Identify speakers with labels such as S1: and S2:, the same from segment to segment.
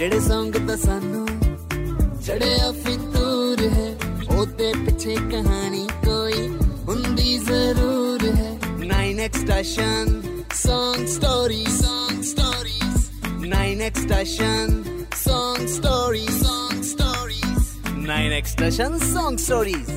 S1: ਜਿਹੜੇ ਸੰਗ ਤਾਂ ਸਾਨੂੰ ਚੜਿਆ ਫਿਤੂਰ ਹੈ ਉਹਦੇ ਪਿੱਛੇ ਕਹਾਣੀ ਕੋਈ ਹੁੰਦੀ ਜ਼ਰੂਰ ਹੈ। 9x station, song stories song stories. 9x station, song stories song stories. 9x station, song stories.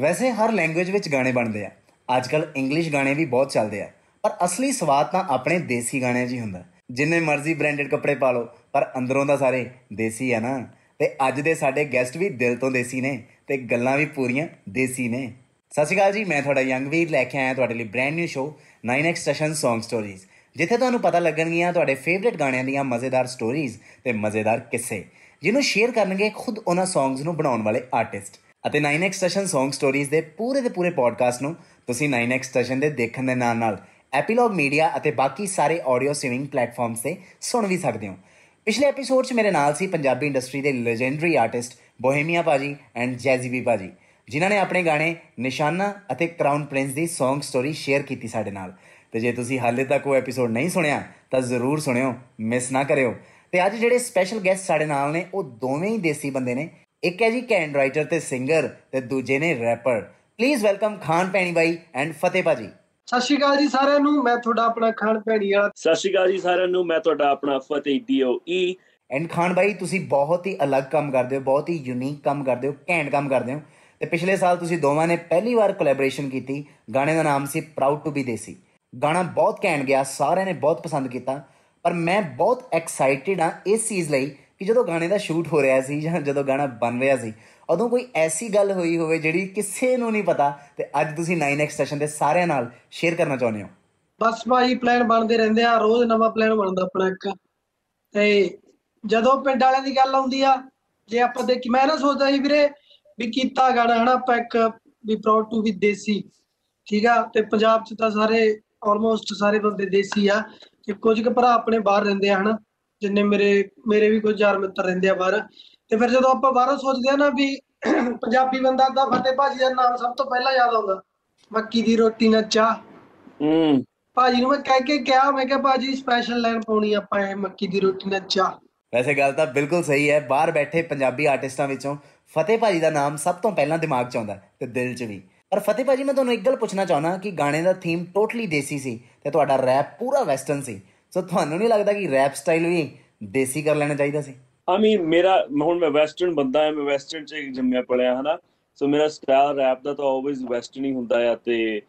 S2: ਵੈਸੇ ਹਰ ਲੈਂਗੁਏਜ ਵਿੱਚ ਗਾਣੇ ਬਣਦੇ ਆ। ਅੱਜਕੱਲ ਇੰਗਲਿਸ਼ ਗਾਣੇ ਵੀ ਬਹੁਤ ਚੱਲਦੇ ਆ। ਪਰ ਅਸਲੀ ਸਵਾਦ ਤਾਂ ਆਪਣੇ ਦੇਸੀ ਗਾਣਿਆਂ 'ਚ ਹੀ ਹੁੰਦਾ। ਜਿੰਨੇ ਮਰਜ਼ੀ ਬ੍ਰਾਂਡਡ ਕੱਪੜੇ ਪਾ ਲਓ, ਪਰ ਅੰਦਰੋਂ ਤਾਂ ਸਾਰੇ ਦੇਸੀ ਆ ਨਾ। ਤੇ ਅੱਜ ਦੇ ਸਾਡੇ ਗੈਸਟ ਵੀ ਦਿਲ ਤੋਂ ਦੇਸੀ ਨੇ ਤੇ ਗੱਲਾਂ ਵੀ ਪੂਰੀਆਂ ਦੇਸੀ ਨੇ। ਸਤਿ ਸ਼੍ਰੀ ਅਕਾਲ ਜੀ, ਮੈਂ ਤੁਹਾਡਾ ਯੰਗ ਵੀਰ ਲੈ ਕੇ ਆਇਆ ਤੁਹਾਡੇ ਲਈ brand new show 9x session Song Stories ਜਿੱਥੇ ਤੁਹਾਨੂੰ ਪਤਾ ਲੱਗਣਗੀਆਂ ਤੁਹਾਡੇ ਫੇਵਰਿਟ ਗਾਣਿਆਂ ਦੀਆਂ ਮਜ਼ੇਦਾਰ ਸਟੋਰੀਜ਼ ਤੇ ਮਜ਼ੇਦਾਰ ਕਿੱਸੇ, ਜਿਹਨੂੰ ਸ਼ੇਅਰ ਕਰਨਗੇ ਖੁਦ ਉਹਨਾਂ ਸੌਂਗਸ ਨੂੰ ਬਣਾਉਣ ਵਾਲੇ ਆਰਟਿਸਟ ਅਤੇ 9x ਸੈਸ਼ਨ Song Stories ਦੇ ਪੂਰੇ ਦੇ ਪੂਰੇ ਪੋਡਕਾਸਟ ਨੂੰ ਤੁਸੀਂ 9x ਸੈਸ਼ਨ ਦੇ ਦੇਖਣ ਦੇ ਨਾਲ ਨਾਲ ਐਪੀਲੌਗ ਮੀਡੀਆ ਅਤੇ ਬਾਕੀ ਸਾਰੇ ਆਡੀਓ ਸਟ੍ਰੀਮਿੰਗ ਪਲੇਟਫਾਰਮਸ ਤੇ ਸੁਣ ਵੀ ਸਕਦੇ ਹੋ। ਪਿਛਲੇ ਐਪੀਸੋਡ 'ਚ ਮੇਰੇ ਨਾਲ ਸੀ ਪੰਜਾਬੀ ਇੰਡਸਟਰੀ ਦੇ ਲੈਜੈਂਡਰੀ ਆਰਟਿਸਟ ਬੋਹੇਮੀਆ ਪਾਜੀ ਐਂਡ ਜੈਜ਼ੀਬੀ ਪਾਜੀ ਜਿਨ੍ਹਾਂ ਨੇ ਆਪਣੇ ਗਾਣੇ ਨਿਸ਼ਾਨਾ ਅਤੇ ਕਰਾਊਨ ਪ੍ਰਿੰਸ ਦੀ Song ਸਟੋਰੀ ਸ਼ੇਅਰ ਕੀਤੀ ਸਾਡੇ ਨਾਲ। ਤੇ ਜੇ ਤੁਸੀਂ ਹਾਲੇ ਤੱਕ ਉਹ ਐਪੀਸੋਡ ਨਹੀਂ ਸੁਣਿਆ, ਤਾਂ ਜ਼ਰੂਰ ਸੁਣਿਓ ਮਿਸ ਨਾ ਕਰਿਓ। ਤੇ ਅੱਜ ਜਿਹੜੇ ਸਪੈਸ਼ਲ ਗੈਸਟ ਸਾਡੇ ਨਾਲ ਨੇ, ਉਹ ਦੋਵੇਂ ਹੀ ਦੇਸੀ ਬੰਦੇ ਨੇ। ਇੱਕ ਹੈ ਜੀ ਕੈਂਡ ਰਾਈਟਰ ਤੇ ਸਿੰਗਰ ਤੇ ਦੂਜੇ ਨੇ ਰੈਪਰ ਪਲੀਜ਼ ਵੈਲਕਮ ਖਾਨ ਪੈਣੀ ਬਾਈ ਐਂਡ ਫਤਿਹ ਪਾਜੀ
S3: ਸਤਿ ਸ਼੍ਰੀ ਅਕਾਲ ਜੀ ਸਾਰਿਆਂ ਨੂੰ ਮੈਂ ਤੁਹਾਡਾ ਆਪਣਾ ਖਾਨ ਭੈਣੀ ਵਾਲਾ।
S4: ਸਤਿ ਸ਼੍ਰੀ ਅਕਾਲ ਜੀ ਸਾਰਿਆਂ ਨੂੰ ਮੈਂ ਤੁਹਾਡਾ ਆਪਣਾ ਫਤਿਹ ਡੀਓਈ
S2: ਐਂਡ ਖਾਨ ਬਾਈ ਤੁਸੀਂ ਬਹੁਤ ਹੀ ਅਲੱਗ ਕੰਮ ਕਰਦੇ ਹੋ ਬਹੁਤ ਹੀ ਯੂਨੀਕ ਕੰਮ ਕਰਦੇ ਹੋ ਘੈਂਟ ਕੰਮ ਕਰਦੇ ਹੋ। ਤੇ ਪਿਛਲੇ ਸਾਲ ਤੁਸੀਂ ਦੋਵਾਂ ਨੇ ਪਹਿਲੀ ਵਾਰ ਕੋਲੈਬੋਰੇਸ਼ਨ ਕੀਤੀ। ਗਾਣੇ ਦਾ ਨਾਮ ਸੀ ਪ੍ਰਾਊਡ ਟੂ ਬੀ ਦੇਸੀ ਗਾਣਾ ਬਹੁਤ ਘੈਂਟ ਗਿਆ ਸਾਰਿਆਂ ਨੇ ਬਹੁਤ ਪਸੰਦ ਕੀਤਾ। ਪਰ ਮੈਂ ਬਹੁਤ ਐਕਸਾਈਟਿਡ ਹਾਂ ਇਸ ਚੀਜ਼ ਲਈ ਕਿ ਜਦੋਂ ਗਾਣੇ ਦਾ ਸ਼ੂਟ ਹੋ ਰਿਹਾ ਸੀ ਜਾਂ ਜਦੋਂ ਗਾਣਾ ਬਣ ਰਿਹਾ ਸੀ ਉਦੋਂ ਕੋਈ ਐਸੀ ਗੱਲ ਹੋਈ ਹੋਵੇ ਜਿਹੜੀ ਕਿਸੇ ਨੂੰ ਨਹੀਂ ਪਤਾ, ਤੇ ਅੱਜ ਤੁਸੀਂ 9x ਸੈਸ਼ਨ ਦੇ ਸਾਰਿਆਂ ਨਾਲ ਸ਼ੇਅਰ ਕਰਨਾ ਚਾਹੁੰਦੇ ਹੋ।
S3: ਬਸ ਭਾਈ ਪਲਾਨ ਬਣਦੇ ਰਹਿੰਦੇ ਆ, ਰੋਜ਼ ਨਵਾਂ ਪਲਾਨ ਬਣਦਾ ਆਪਣਾ ਇੱਕ। ਤੇ ਜਦੋਂ ਪਿੰਡ ਵਾਲਿਆਂ ਦੀ ਗੱਲ ਆਉਂਦੀ ਆ, ਜੇ ਆਪਾਂ ਦੇਖੀ, ਮੈਂ ਨਾ ਸੋਚਦਾ ਸੀ ਵੀਰੇ ਵੀ ਕੀਤਾ ਗਾਣਾ, ਹਨਾ, ਆਪਾਂ ਇੱਕ ਵੀ ਪ੍ਰਾਊਡ ਟੂ ਵੀ ਦੇਸੀ, ਠੀਕ ਆ? ਤੇ ਪੰਜਾਬ ਚ ਤਾਂ ਸਾਰੇ ਆਲਮੋਸਟ ਸਾਰੇ ਬੰਦੇ ਦੇਸੀ ਆ, ਤੇ ਕੁਝ ਕੁ ਭਰਾ ਆਪਣੇ ਬਾਹਰ ਰਹਿੰਦੇ ਆ, ਹਨਾ? ਜਿੰਨੇ ਮੇਰੇ ਮੇਰੇ ਵੀ ਕੁਝ ਯਾਰ ਮਿੱਤਰ ਰਹਿੰਦੇ ਆ ਬਾਹਰ। ਤੇ ਫਿਰ ਜਦੋਂ ਆਪਾਂ ਬਾਹਰੋਂ ਸੋਚਦੇ ਆ ਨਾ ਵੀ ਪੰਜਾਬੀ ਬੰਦਾ ਤਾਂ ਫਤਿਹ ਭਾਜੀ ਦਾ ਨਾਮ ਸਭ ਤੋਂ ਪਹਿਲਾਂ ਯਾਦ ਆਉਂਦਾ ਮੱਕੀ ਦੀ ਰੋਟੀ ਨਾਲ ਚਾਹ।
S4: ਹੂੰ।
S3: ਭਾਜੀ ਨੂੰ ਮੈਂ ਕਹਿ ਕੇ ਕਿਹਾ ਮੈਂ ਕਿਹਾ ਭਾਜੀ ਸਪੈਸ਼ਲ ਲਾਈਨ ਪਾਉਣੀ ਆਪਾਂ ਇਹ ਮੱਕੀ ਦੀ ਰੋਟੀ ਨਾਲ ਚਾਹ।
S2: ਵੈਸੇ ਗੱਲ ਤਾਂ ਬਿਲਕੁਲ ਸਹੀ ਹੈ ਬਾਹਰ ਬੈਠੇ ਪੰਜਾਬੀ ਆਰਟਿਸਟਾਂ ਵਿੱਚੋਂ ਫਤਿਹ ਭਾਜੀ ਦਾ ਨਾਮ ਸਭ ਤੋਂ ਪਹਿਲਾਂ ਦਿਮਾਗ 'ਚ ਆਉਂਦਾ ਤੇ ਦਿਲ 'ਚ ਵੀ। ਪਰ ਫਤਿਹ ਭਾਜੀ ਮੈਂ ਤੁਹਾਨੂੰ ਇੱਕ ਗੱਲ ਪੁੱਛਣਾ ਚਾਹੁੰਦਾ ਕਿ ਗਾਣੇ ਦਾ ਥੀਮ ਟੋਟਲੀ ਦੇਸੀ ਸੀ ਤੇ ਤੁਹਾਡਾ ਰੈਪ ਪੂਰਾ ਵੈਸਟਰਨ ਸੀ। ਸੋ ਤੁਹਾਨੂੰ ਨਹੀਂ ਲੱਗਦਾ ਕਿ ਰੈਪ ਸਟਾਈਲ ਵੀ ਦੇਸੀ ਕਰ ਲੈਣਾ ਚਾਹੀਦਾ ਸੀ?
S4: ਆ ਮੀਨ ਮੇਰਾ, ਹੁਣ ਮੈਂ ਵੈਸਟਰਨ ਬੰਦਾ ਹਾਂ, ਮੈਂ ਵੈਸਟਰਨ ਚ ਜੰਮਿਆ ਪਲਿਆ ਹਨਾ? ਸੋ ਮੇਰਾ ਸਟਾਈਲ ਰੈਪ ਦਾ ਤਾਂ ਆਲਵੇਜ਼ ਵੈਸਟਰਨ ਹੀ ਹੁੰਦਾ ਆ ਤੇ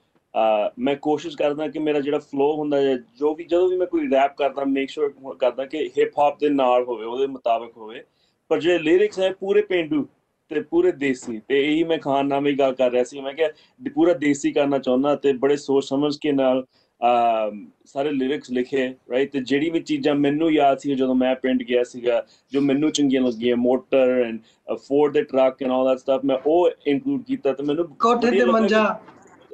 S4: ਮੈਂ ਕੋਸ਼ਿਸ਼ ਕਰਦਾ ਕਿ ਮੇਰਾ ਜਿਹੜਾ ਫਲੋ ਹੁੰਦਾ ਹੈ ਜੋ ਵੀ ਜਦੋਂ ਵੀ ਮੈਂ ਕੋਈ ਰੈਪ ਕਰਦਾ ਮੇਕ ਸ਼ੋਰ ਕਰਦਾ ਕਿ ਹਿਪ ਹੌਪ ਦੇ ਨਾਲ ਹੋਵੇ, ਉਹਦੇ ਮੁਤਾਬਕ ਹੋਵੇ। ਪਰ ਜਿਹੜੇ ਲਿਰਿਕਸ ਹੈ ਪੂਰੇ ਪਿੰਡੂ ਤੇ ਪੂਰੇ ਦੇਸੀ, ਤੇ ਇਹੀ ਮੈਂ ਖਾਨ ਨਾਲ ਵੀ ਗੱਲ ਕਰ ਰਿਹਾ ਸੀ। ਮੈਂ ਕਿਹਾ ਪੂਰਾ ਦੇਸੀ ਕਰਨਾ ਚਾਹੁੰਦਾ ਤੇ ਬੜੇ ਸੋਚ ਸਮਝ ਕੇ ਨਾਲ ਸਾਰੇ ਲਿਰਿਕਸ ਲਿਖੇ ਰਾਈਟ ਤੇ ਜਿਹੜੀ ਵੀ ਚੀਜ਼ਾਂ ਮੈਨੂੰ ਯਾਦ ਸੀ ਜਦੋਂ ਮੈਂ ਪਿੰਡ ਗਿਆ ਸੀਗਾ ਜੋ ਮੈਨੂੰ ਚੰਗੀਆਂ ਲੱਗੀਆਂ motor and for the truck and all that stuff ਮੈਂ ਉਹ ਇਨਕਲੂਡ ਕੀਤਾ ਤੇ ਮੈਨੂੰ
S3: ਕੋਠੇ ਤੇ ਮੰਜਾ।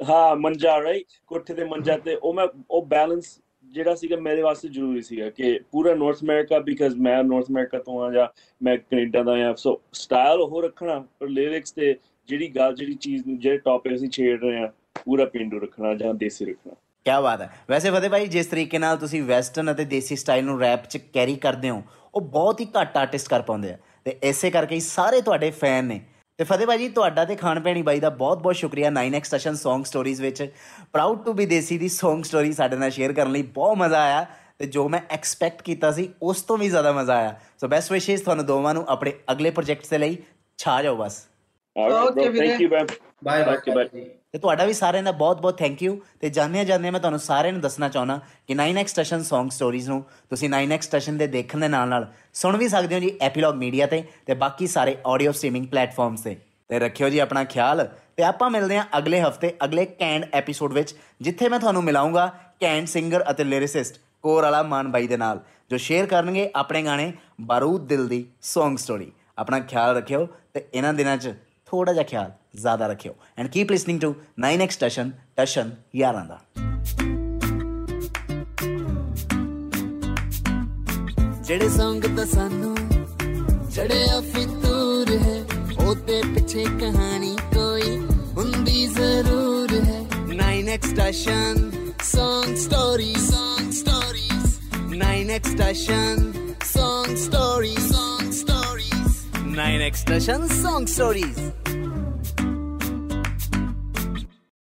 S4: ਹਾਂ ਮੰਜਾ ਰਾਈਟ ਕੋਠੇ ਤੇ ਮੰਜਾ ਤੇ ਉਹ ਮੈਂ ਉਹ ਬੈਲੈਂਸ ਜਿਹੜਾ ਸੀਗਾ ਮੇਰੇ ਵਾਸਤੇ ਜ਼ਰੂਰੀ ਸੀਗਾ ਕਿ ਪੂਰਾ ਨਾਰਥ ਅਮਰੀਕਾ ਬਿਕਾਜ਼ ਮੈਂ ਨਾਰਥ ਅਮਰੀਕਾ ਤੋਂ ਆ ਜਾਂ ਮੈਂ ਕੈਨੇਡਾ ਦਾ ਆ ਸੋ ਸਟਾਈਲ ਉਹ ਰੱਖਣਾ ਪਰ ਲਿਰਿਕਸ ਤੇ ਜਿਹੜੀ ਗੱਲ ਜਿਹੜੀ ਚੀਜ਼ ਜਿਹੜੇ ਟੌਪਿਕ ਅਸੀਂ ਛੇੜ ਰਹੇ ਆ ਪੂਰਾ ਪਿੰਡੂ ਰੱਖਣਾ ਜਾਂ ਦੇਸੀ ਰੱਖਣਾ।
S2: ਕੀ ਬਾਤ ਹੈ। ਵੈਸੇ ਫਤਿਹ ਭਾਈ ਜਿਸ ਤਰੀਕੇ ਨਾਲ ਤੁਸੀਂ ਵੈਸਟਰਨ ਅਤੇ ਦੇਸੀ ਸਟਾਈਲ ਨੂੰ ਰੈਪ 'ਚ ਕੈਰੀ ਕਰਦੇ ਹੋ ਉਹ ਬਹੁਤ ਹੀ ਘੱਟ ਆਰਟਿਸਟ ਕਰ ਪਾਉਂਦੇ ਆ। ਤੇ ਇਸੇ ਕਰਕੇ ਹੀ ਸਾਰੇ ਤੁਹਾਡੇ ਫੈਨ ਨੇ। ਤੇ ਫਤਿਹ ਭਾਜੀ ਤੁਹਾਡਾ ਤੇ ਖਾਨ ਭੈਣੀ ਬਾਈ ਦਾ ਬਹੁਤ-ਬਹੁਤ ਸ਼ੁਕਰੀਆ 9x ਸੈਸ਼ਨ Song Stories ਵਿੱਚ। ਪ੍ਰਾਊਡ ਟੂ ਬੀ ਦੇਸੀ ਦੀ Song Story ਸਾਡੇ ਨਾਲ ਸ਼ੇਅਰ ਕਰਨ ਲਈ ਬਹੁਤ ਮਜ਼ਾ ਆਇਆ। ਤੇ ਜੋ ਮੈਂ ਐਕਸਪੈਕਟ ਕੀਤਾ ਸੀ ਉਸ ਤੋਂ ਵੀ ਜ਼ਿਆਦਾ ਮਜ਼ਾ ਆਇਆ। ਸੋ ਬੈਸਟ ਵਿਸ਼ੇਸ ਤੁਹਾਨੂੰ ਦੋਵਾਂ ਨੂੰ ਆਪਣੇ ਅਗਲੇ ਪ੍ਰੋਜੈਕਟਸ ਦੇ ਲਈ। ਛਾ ਜਾਓ ਬਸ।
S3: ਓਕੇ ਵੀਰੇ।
S4: Thank you ma'am
S3: bye bye
S2: ਤੇ ਤੁਹਾਡਾ ਵੀ ਸਾਰਿਆਂ ਦਾ ਬਹੁਤ-ਬਹੁਤ ਥੈਂਕ ਯੂ ਤੇ ਜਾਣਿਆ ਜਾਂਦੇ ਮੈਂ ਤੁਹਾਨੂੰ ਸਾਰਿਆਂ ਨੂੰ ਦੱਸਣਾ ਚਾਹਣਾ ਕਿ 9x ਸਟੇਸ਼ਨ Song Stories ਨੂੰ ਤੁਸੀਂ 9x ਸਟੇਸ਼ਨ ਦੇ ਦੇਖਣ ਦੇ ਨਾਲ-ਨਾਲ ਸੁਣ ਵੀ ਸਕਦੇ ਹੋ ਜੀ ਐਪੀਲੌਗ ਮੀਡੀਆ ਤੇ ਤੇ ਬਾਕੀ ਸਾਰੇ ਆਡੀਓ ਸਟ੍ਰੀਮਿੰਗ ਪਲੇਟਫਾਰਮਸ ਤੇ। ਤੇ ਰੱਖਿਓ ਜੀ ਆਪਣਾ ਖਿਆਲ। ਤੇ ਆਪਾਂ ਮਿਲਦੇ ਹਾਂ ਅਗਲੇ ਹਫ਼ਤੇ, ਅਗਲੇ ਕੈਂਡ ਐਪੀਸੋਡ ਵਿੱਚ, ਜਿੱਥੇ ਮੈਂ ਤੁਹਾਨੂੰ ਮਿਲਾਉਂਗਾ ਕੈਂਡ ਸਿੰਗਰ ਅਤੇ ਲਿਰਿਸਿਸਟ ਕੋਰ ਵਾਲਾ ਮਾਨ ਬਾਈ ਦੇ ਨਾਲ, ਜੋ ਸ਼ੇਅਰ ਕਰਨਗੇ ਆਪਣੇ ਗਾਣੇ ਬਾਰੂਦ ਦਿਲ ਦੀ Song Story ਆਪਣਾ ਖਿਆਲ ਰੱਖਿਓ ਤੇ ਇਹਨਾਂ ਦਿਨਾਂ 'ਚ ਥੋੜਾ ਜਿਹਾ ਖਿਆਲ ਜ਼ਿਆਦਾ ਰੱਖਿਓ। And keep listening to 9x station Tashan ਯਾਰਾਂ ਦਾ।
S1: ਜਿਹੜੇ ਸੰਗ ਤਾਂ ਸਾਨੂੰ ਚੜਿਆ ਫਿਤੂਰ ਹੈ ਉਹਦੇ ਪਿੱਛੇ ਕਹਾਣੀ ਕੋਈ ਹੁੰਦੀ ਜ਼ਰੂਰ ਹੈ। 9x station song stories song stories 9 9x Station Song Stories Song Stories 9x Station Song Stories